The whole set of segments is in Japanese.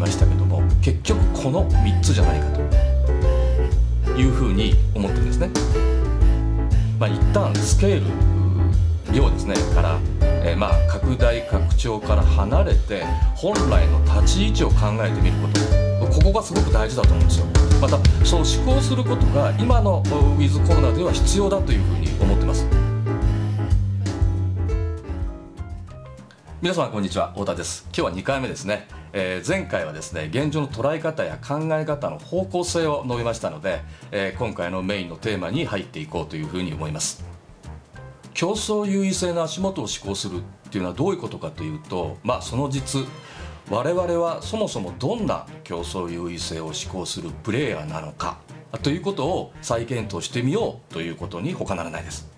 ましたけども結局この3つじゃないかというふうに思ってるんですね。まあ、一旦スケール量ですね。からえー、まあ拡大拡張から離れて本来の立ち位置を考えてみること。ここがすごく大事だと思うんですよ。またそう思考することが今のウィズコロナでは必要だというふうに思ってます。皆様こんにちは。太田です。今日は2回目ですね、えー、前回はですね現状の捉え方や考え方の方向性を述べましたので、えー、今回のメインのテーマに入っていこうというふうに思います競争優位性の足元を思考するっていうのはどういうことかというとまあその実我々はそもそもどんな競争優位性を思考するプレイヤーなのかということを再検討してみようということに他ならないです。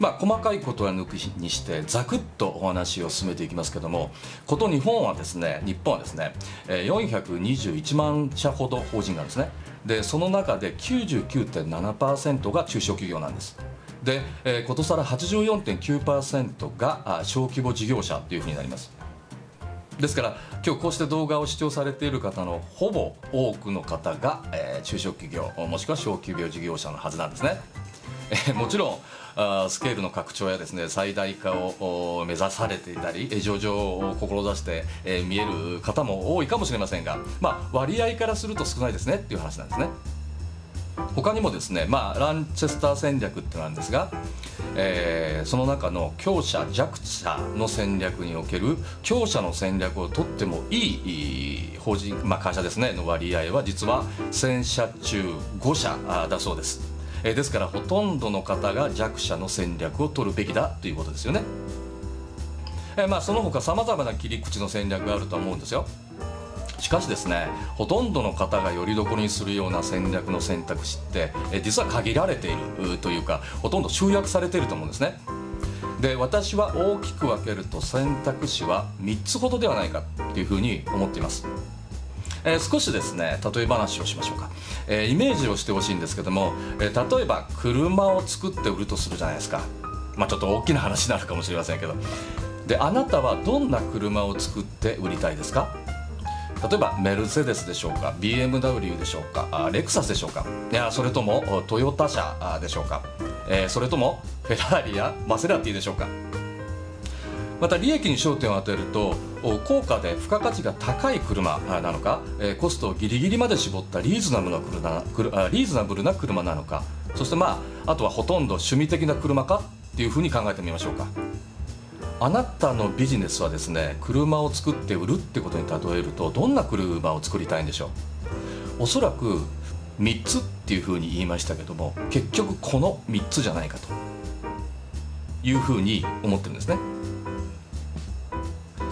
まあ、細かいことは抜きにしてざくっとお話を進めていきますけどもこと日本はですね日本はですね421万社ほど法人があるんですねでその中で99.7%が中小企業なんです。で、えー、ことさら84.9%が小規模事業者というふうになります。ですから今日こうして動画を視聴されている方のほぼ多くの方が、えー、中小企業もしくは小規模事業者のはずなんですね、もちろんスケールの拡張やですね最大化を目指されていたり上場を志して、見える方も多いかもしれませんが、まあ、割合からすると少ないですねっていう話なんですね。他にもですね、まあ、ランチェスター戦略ってなんですが、えー、その中の強者弱者の戦略における強者の戦略をとってもいい法人、まあ、会社ですねの割合は実は1000社中5社だそうです、えー、ですからほとんどの方が弱者の戦略を取るべきだということですよね、えー、まあその他さまざまな切り口の戦略があるとは思うんですよ。しかしですねほとんどの方がよりどころにするような戦略の選択肢ってえ実は限られているというかほとんど集約されていると思うんですね。で私は大きく分けると選択肢は3つほどではないかというふうに思っています。えー、少しですね例え話をしましょうか、えー、イメージをしてほしいんですけども、えー、例えば車を作って売るとするじゃないですか。まあちょっと大きな話になるかもしれませんけど。であなたはどんな車を作って売りたいですか？例えばメルセデスでしょうか BMW でしょうかレクサスでしょうか。いやそれともトヨタ車でしょうか、えー、それともフェラーリやマセラティでしょうか。また利益に焦点を当てると高価で付加価値が高い車なのかコストをギリギリまで絞ったリーズナブルな車リーズナブルな車なのか。そしてまああとはほとんど趣味的な車か？っていうふうに考えてみましょうか。あなたのビジネスはですね車を作って売るってことに例えるとどんな車を作りたいんでしょう？おそらく3つっていうふうに言いましたけども結局この3つじゃないかというふうに思ってるんですね。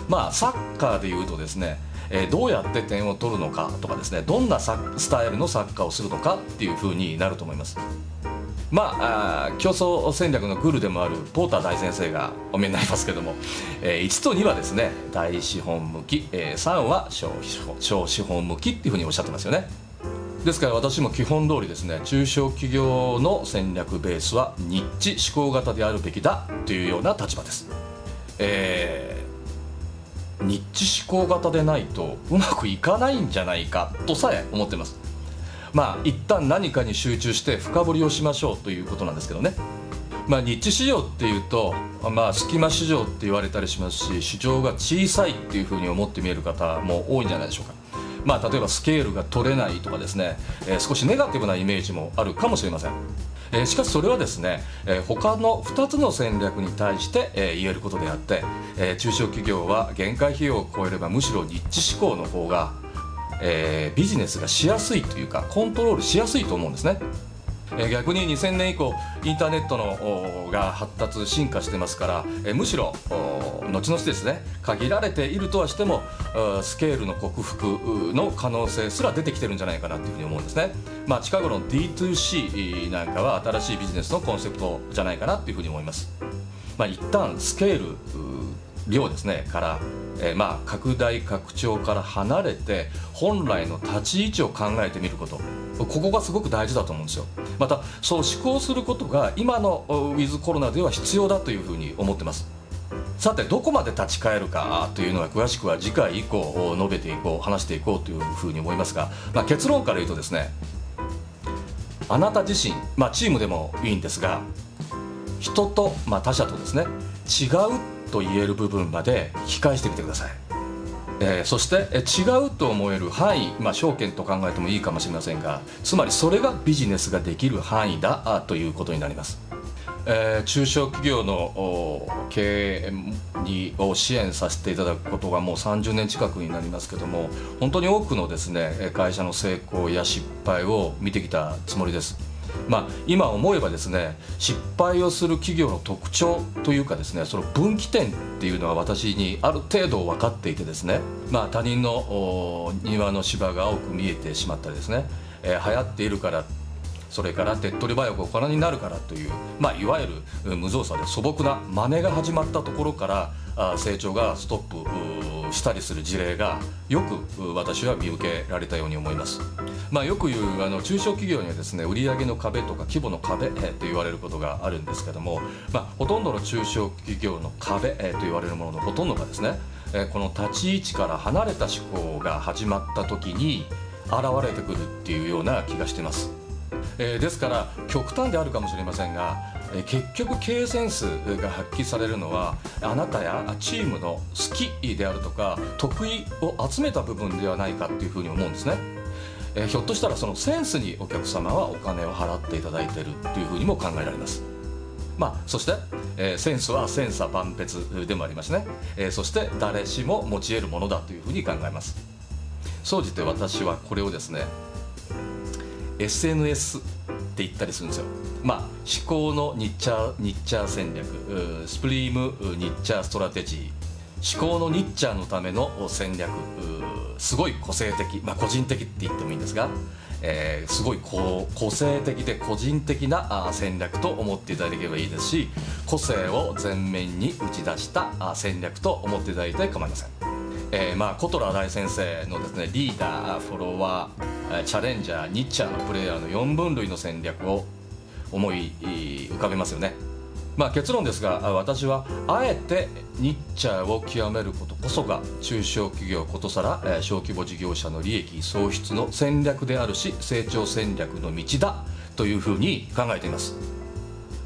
まあサッカーでいうとですねえー、どうやって点を取るのかとかですねどんなスタイルのサッカーをするのかっていうふうになると思います。まああ競争戦略のグルでもあるポーター大先生がお見えになりますけども、えー、1と2はですね大資本向き、えー、3は小小資本向きっていうふうにおっしゃってますよね。ですから私も基本通りですね中小企業の戦略ベースはニッチ思考型であるべきだというような立場です、え、ニッチ思考型でないとうまくいかないんじゃないかとさえ思ってますまあ一旦何かに集中して深掘りをしましょうということなんですけどね。まあ、日地市場っていうと、まあ、隙間市場って言われたりしますし市場が小さいっていうふうに思って見える方も多いんじゃないでしょうか。まあ、例えばスケールが取れないとかですね、えー、少しネガティブなイメージもあるかもしれません。えー、しかしそれはですね、えー、他の2つの戦略に対して、えー、言えることであって、えー、中小企業は限界費用を超えればむしろ立地志向の方がえー、ビジネスがしやすいというかコントロールしやすいと思うんですね。え、逆に2000年以降インターネットのが発達進化してますから、え、むしろ後々ですね限られているとはしてもスケールの克服の可能性すら出てきてるんじゃないかなというふうに思うんですね。まあ、近頃の D2C なんかは新しいビジネスのコンセプトじゃないかなというふうに思います。まあ、一旦スケール量ですねからえー、まあ拡大拡張から離れて本来の立ち位置を考えてみること。ここがすごく大事だと思うんですよ。またそう思考することが今のウィズコロナでは必要だというふうに思ってます。さてどこまで立ち返るかというのは詳しくは次回以降述べていこう話していこうというふうに思いますが、まあ、結論から言うとですねあなた自身、まあ、チームでもいいんですが人と、まあ、他者とですね違うと言える部分まで引き返してみてください、えー、そして、え違うと思える範囲、まあ、証券と考えてもいいかもしれませんがつまりそれがビジネスができる範囲だということになりますえー、中小企業の経営にを支援させていただくことがもう30年近くになりますけども本当に多くのですね会社の成功や失敗を見てきたつもりです。まあ、今思えばですね失敗をする企業の特徴というかですねその分岐点っていうのは私にある程度分かっていてですね、まあ、他人の庭の芝が青く見えてしまったりですね、えー、流行っているからそれから手っ取り早くお金になるからという、まあ、いわゆる無造作で素朴な真似が始まったところからあ成長がストップしたりする事例がよく私は見受けられたように思います、まあ、よく言うあの中小企業にはですね売上の壁とか規模の壁と言われることがあるんですけども、まあ、ほとんどの中小企業の壁と言われるもののほとんどがですねこの立ち位置から離れた思考が始まった時に現れてくるっていうような気がしてます。えー、ですから極端であるかもしれませんが、え、結局経営センスが発揮されるのはあなたやチームの好きであるとか得意を集めた部分ではないかっていうふうに思うんですね。え、ひょっとしたらそのセンスにお客様はお金を払っていただいているっていうふうにも考えられます。まあ、そして、えー、センスは千差万別でもありますね、えー、そして誰しも持ち得るものだというふうに考えます総じて私はこれをですね SNS って言ったりするんですよ。まあ、至高のニッチャーニッチャー戦略 Supreme Nicher Strategy 至高のニッチャーのための戦略すごい個性的、まあ、個人的って言ってもいいんですが、えー、すごい個性的で個人的な戦略と思っていただければいいですし個性を前面に打ち出した戦略と思っていただいて構いません。えー、まあコトラー大先生のですねリーダーフォロワーチャレンジャーニッチャーのプレイヤーの4分類の戦略を思い浮かべますよね。まあ、結論ですが私はあえてニッチャーを極めることこそが中小企業ことさら小規模事業者の利益創出の戦略であるし成長戦略の道だというふうに考えています。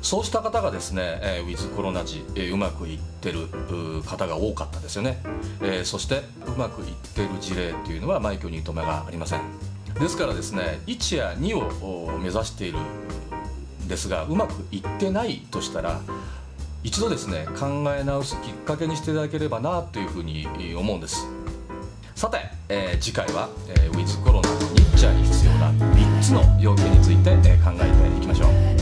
そうした方がですね、えー、ウィズコロナ時、えー、うまくいってる方が多かったですよね、えー、そしてうまくいってる事例というのは枚挙に止めがありません。ですからですね1や2を目指しているんですがうまくいってないとしたら一度ですね考え直すきっかけにしていただければなというふうに思うんです。さて、えー、次回は、えー、ウィズコロナニッチャーに必要な3つの要件について、えー、考えていきましょう。